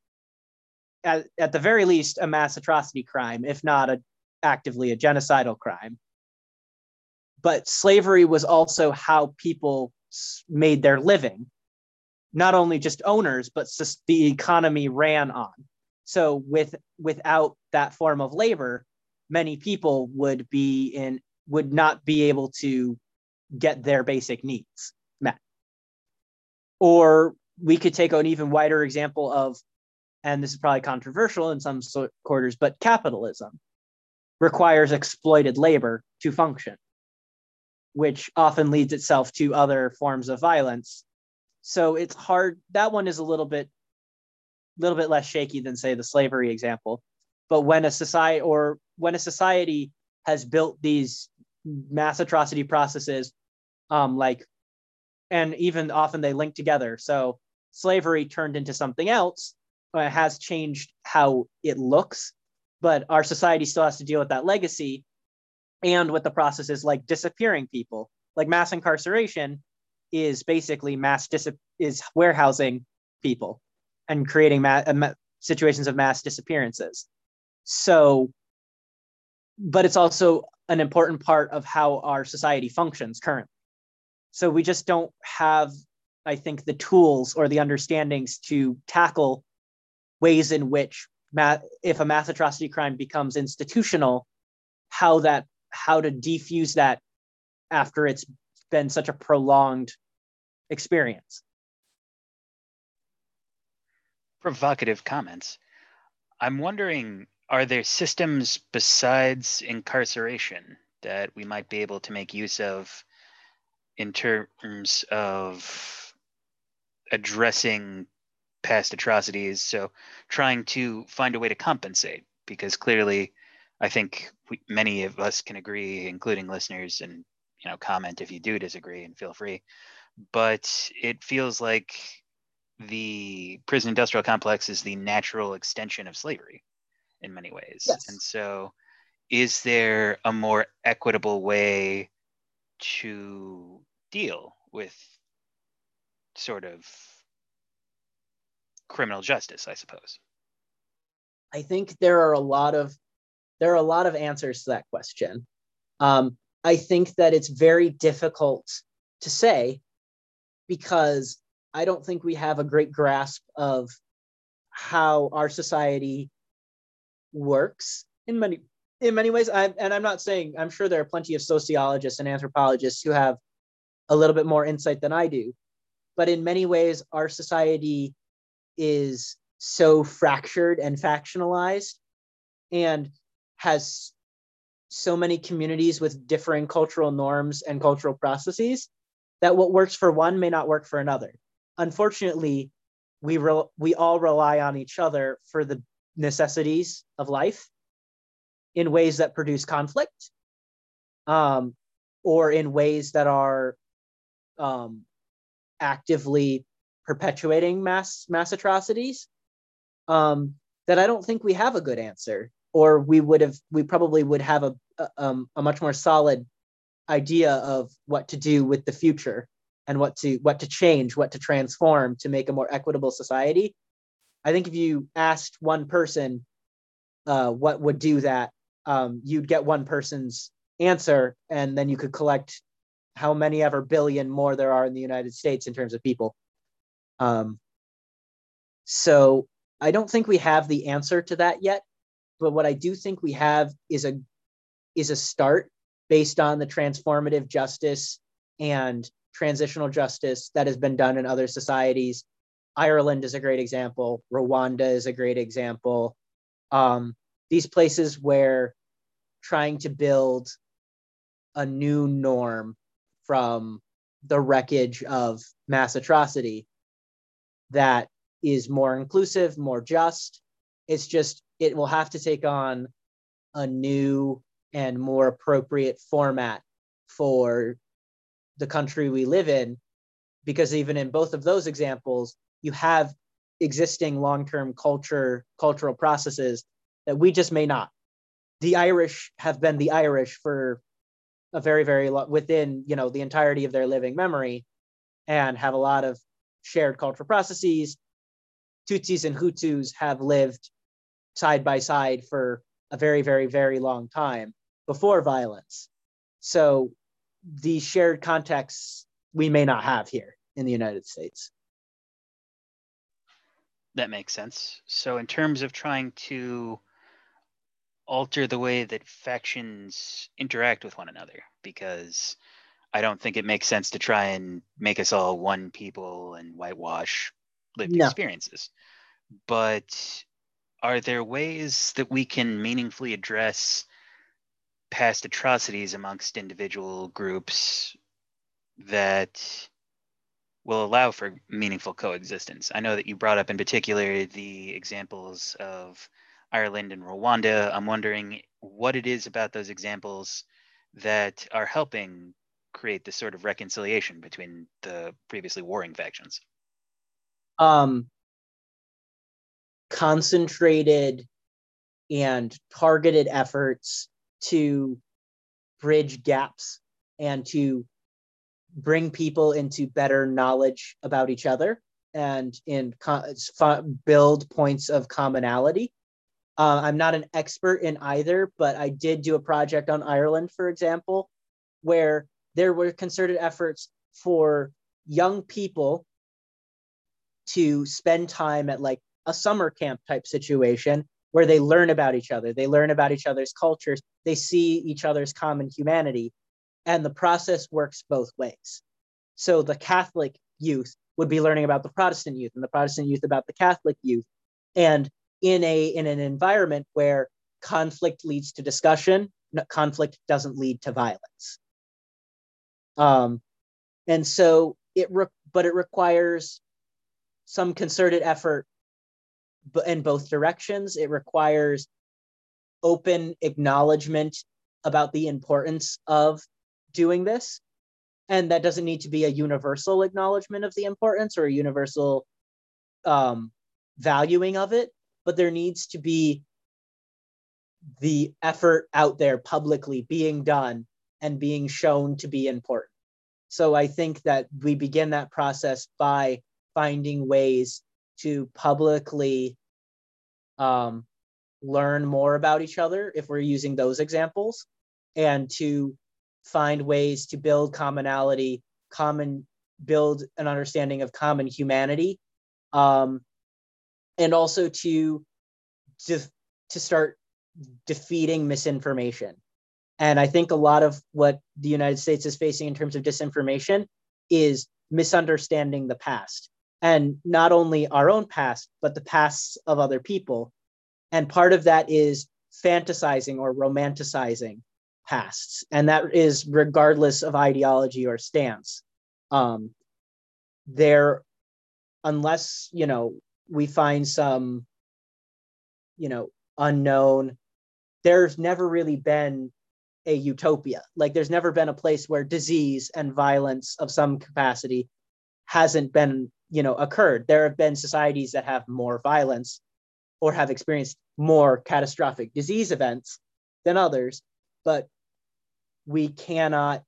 at, at the very least a mass atrocity crime, if not a actively a genocidal crime. But slavery was also how people made their living. Not only just owners but the economy ran on. So with without that form of labor many people would be in would not be able to get their basic needs or we could take an even wider example of and this is probably controversial in some quarters but capitalism requires exploited labor to function which often leads itself to other forms of violence. So it's hard. That one is a little bit, little bit less shaky than say the slavery example. But when a society or when a society has built these mass atrocity processes, um, like, and even often they link together. So slavery turned into something else. Uh, has changed how it looks, but our society still has to deal with that legacy and with the processes like disappearing people like mass incarceration is basically mass dis- is warehousing people and creating ma- ma- situations of mass disappearances so but it's also an important part of how our society functions currently so we just don't have i think the tools or the understandings to tackle ways in which if a mass atrocity crime becomes institutional how that how to defuse that after it's been such a prolonged experience.
Provocative comments. I'm wondering are there systems besides incarceration that we might be able to make use of in terms of addressing past atrocities. So trying to find a way to compensate, because clearly, I think we, many of us can agree, including listeners, and you know, comment if you do disagree, and feel free. But it feels like the prison industrial complex is the natural extension of slavery in many ways. Yes. And so, is there a more equitable way to deal with sort of criminal justice, I suppose?
I think there are a lot of there are a lot of answers to that question. Um, I think that it's very difficult to say because I don't think we have a great grasp of how our society works in many in many ways. I, and I'm not saying I'm sure there are plenty of sociologists and anthropologists who have a little bit more insight than I do, but in many ways, our society is so fractured and factionalized, and has so many communities with differing cultural norms and cultural processes that what works for one may not work for another. Unfortunately, we re- we all rely on each other for the necessities of life in ways that produce conflict, um, or in ways that are um, actively perpetuating mass mass atrocities. Um, that I don't think we have a good answer, or we would have we probably would have a a, um, a much more solid idea of what to do with the future and what to what to change, what to transform to make a more equitable society. I think if you asked one person uh, what would do that, um, you'd get one person's answer, and then you could collect how many ever billion more there are in the United States in terms of people. Um, so I don't think we have the answer to that yet, but what I do think we have is a is a start based on the transformative justice and transitional justice that has been done in other societies. Ireland is a great example. Rwanda is a great example. Um, these places where trying to build a new norm from the wreckage of mass atrocity that is more inclusive, more just. It's just, it will have to take on a new and more appropriate format for the country we live in because even in both of those examples you have existing long-term culture cultural processes that we just may not the irish have been the irish for a very very long within you know the entirety of their living memory and have a lot of shared cultural processes tutsis and hutus have lived side by side for a very very very long time before violence so the shared contexts we may not have here in the United States.
That makes sense. So, in terms of trying to alter the way that factions interact with one another, because I don't think it makes sense to try and make us all one people and whitewash lived no. experiences. But are there ways that we can meaningfully address past atrocities amongst individual groups that will allow for meaningful coexistence. I know that you brought up in particular the examples of Ireland and Rwanda. I'm wondering what it is about those examples that are helping create this sort of reconciliation between the previously warring factions.
Um, concentrated and targeted efforts to bridge gaps and to bring people into better knowledge about each other and in co- build points of commonality. Uh, I'm not an expert in either, but I did do a project on Ireland, for example, where there were concerted efforts for young people to spend time at like a summer camp type situation where they learn about each other, they learn about each other's cultures, they see each other's common humanity. And the process works both ways. So the Catholic youth would be learning about the Protestant youth and the Protestant youth about the Catholic youth. And in a in an environment where conflict leads to discussion, conflict doesn't lead to violence. Um, and so it re- but it requires some concerted effort in both directions. It requires open acknowledgement about the importance of doing this. And that doesn't need to be a universal acknowledgement of the importance or a universal um, valuing of it, but there needs to be the effort out there publicly being done and being shown to be important. So I think that we begin that process by finding ways to publicly um, learn more about each other if we're using those examples and to find ways to build commonality common build an understanding of common humanity um, and also to to to start defeating misinformation. And i think a lot of what the united states is facing in terms of disinformation is misunderstanding the past and not only our own past but the pasts of other people. And part of that is fantasizing or romanticizing pasts. And that is regardless of ideology or stance. Um there unless you know we find some you know unknown. There's never really been a utopia. Like there's never been a place where disease and violence of some capacity hasn't been you know occurred. There have been societies that have more violence or have experienced more catastrophic disease events than others but we cannot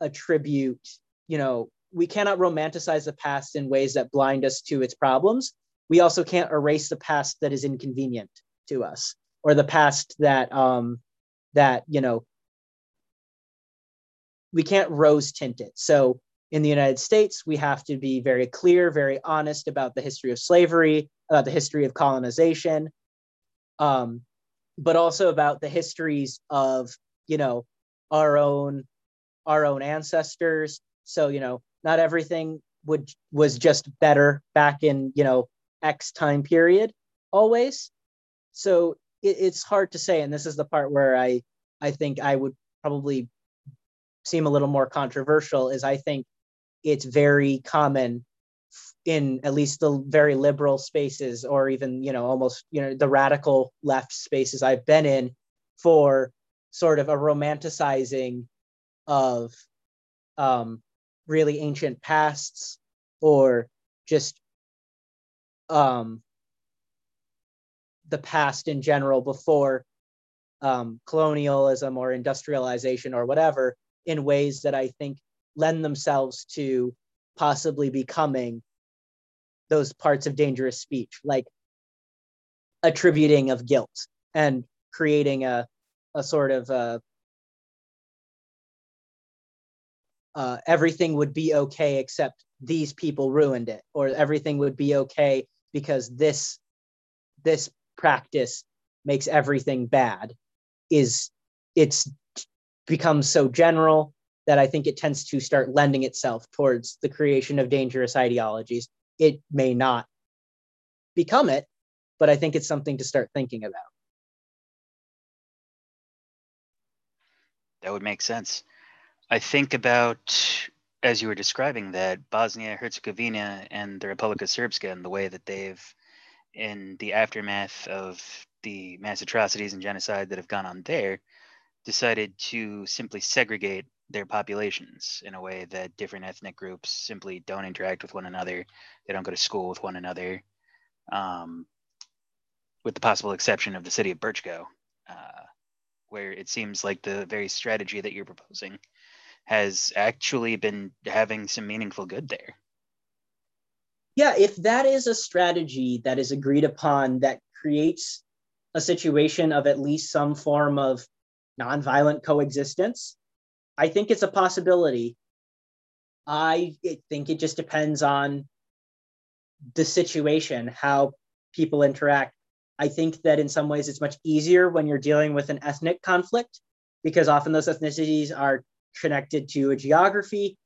attribute you know we cannot romanticize the past in ways that blind us to its problems we also can't erase the past that is inconvenient to us or the past that um that you know we can't rose tint it. So in the united states we have to be very clear very honest about the history of slavery about the history of colonization um but also about the histories of you know our own our own ancestors. So you know not everything would was just better back in you know x time period always. So it, it's hard to say and this is the part where i i think i would probably seem a little more controversial is i think it's very common in at least the very liberal spaces or even you know almost you know the radical left spaces i've been in for sort of a romanticizing of um, really ancient pasts or just um, the past in general before um, colonialism or industrialization or whatever in ways that I think lend themselves to possibly becoming those parts of dangerous speech, like attributing of guilt and creating a, a sort of uh, uh, everything would be okay except these people ruined it, or everything would be okay because this this practice makes everything bad. Is it's becomes so general that I think it tends to start lending itself towards the creation of dangerous ideologies. It may not become it, but I think it's something to start thinking about.
That would make sense. I think about, as you were describing that, Bosnia Herzegovina and the Republic of Srpska and the way that they've, in the aftermath of the mass atrocities and genocide that have gone on there, decided to simply segregate their populations in a way that different ethnic groups simply don't interact with one another. They don't go to school with one another, um, with the possible exception of the city of Brčko, uh, where it seems like the very strategy that you're proposing has actually been having some meaningful good there.
Yeah, if that is a strategy that is agreed upon that creates a situation of at least some form of nonviolent coexistence, I think it's a possibility. I think it just depends on the situation, how people interact. I think that in some ways it's much easier when you're dealing with an ethnic conflict because often those ethnicities are connected to a geography.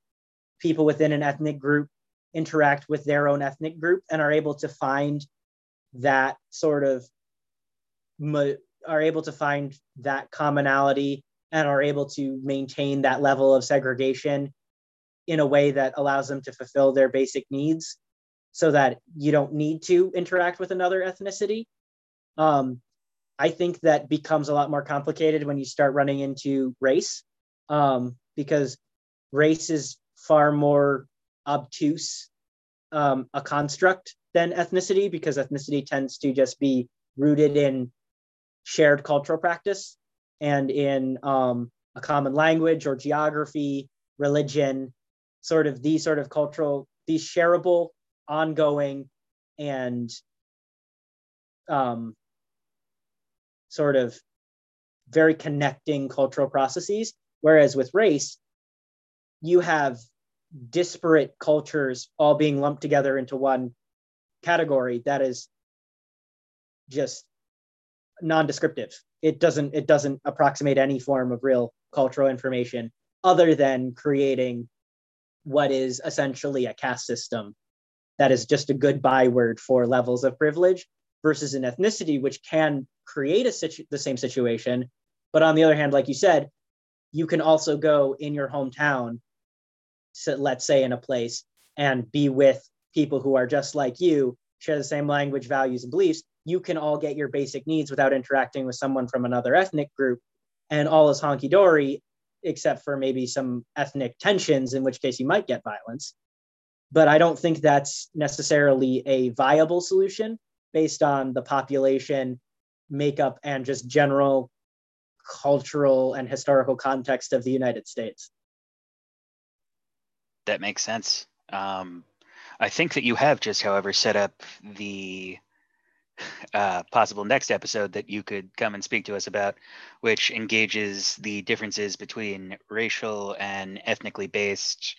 People within an ethnic group interact with their own ethnic group and are able to find that sort of are able to find that commonality and are able to maintain that level of segregation in a way that allows them to fulfill their basic needs. so that you don't need to interact with another ethnicity. Um, I think that becomes a lot more complicated when you start running into race, um, because race is far more obtuse um, a construct than ethnicity, because ethnicity tends to just be rooted in shared cultural practice and in um, a common language or geography, religion, sort of these sort of cultural, these shareable, ongoing, and um, sort of very connecting cultural processes. Whereas with race, you have disparate cultures all being lumped together into one category that is just non-descriptive. It doesn't it doesn't approximate any form of real cultural information other than creating what is essentially a caste system that is just a good byword for levels of privilege versus an ethnicity which can create a situ- the same situation. But on the other hand like you said you can also go in your hometown so let's say in a place and be with people who are just like you share the same language values and beliefs. You can all get your basic needs without interacting with someone from another ethnic group and all is honky dory except for maybe some ethnic tensions in which case you might get violence. But i don't think that's necessarily a viable solution based on the population makeup and just general cultural and historical context of the united states
that makes sense um, i think that you have just however set up the uh, possible next episode that you could come and speak to us about, which engages the differences between racial and ethnically based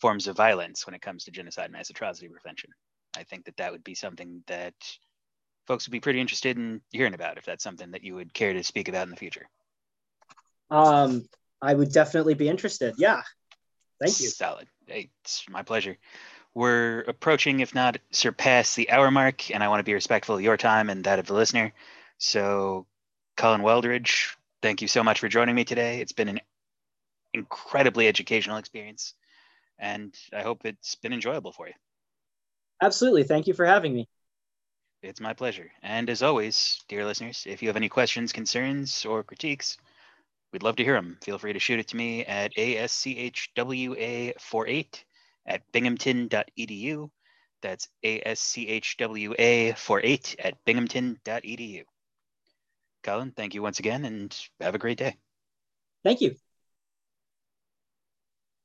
forms of violence when it comes to genocide and mass atrocity prevention. I think that that would be something that folks would be pretty interested in hearing about if that's something that you would care to speak about in the future.
Um, I would definitely be interested. Yeah. Thank you.
Solid. It's my pleasure we're approaching, if not surpass, the hour mark, and I want to be respectful of your time and that of the listener. So, Collin Wildridge, thank you so much for joining me today. It's been an incredibly educational experience, and I hope it's been enjoyable for you.
Absolutely. Thank you for having me.
It's my pleasure. And as always, dear listeners, if you have any questions, concerns, or critiques, we'd love to hear them. Feel free to shoot it to me at ASCHWA48 at binghamton.edu. That's ASCHWA 48 at binghamton.edu. Collin, thank you once again and have a great day.
Thank you.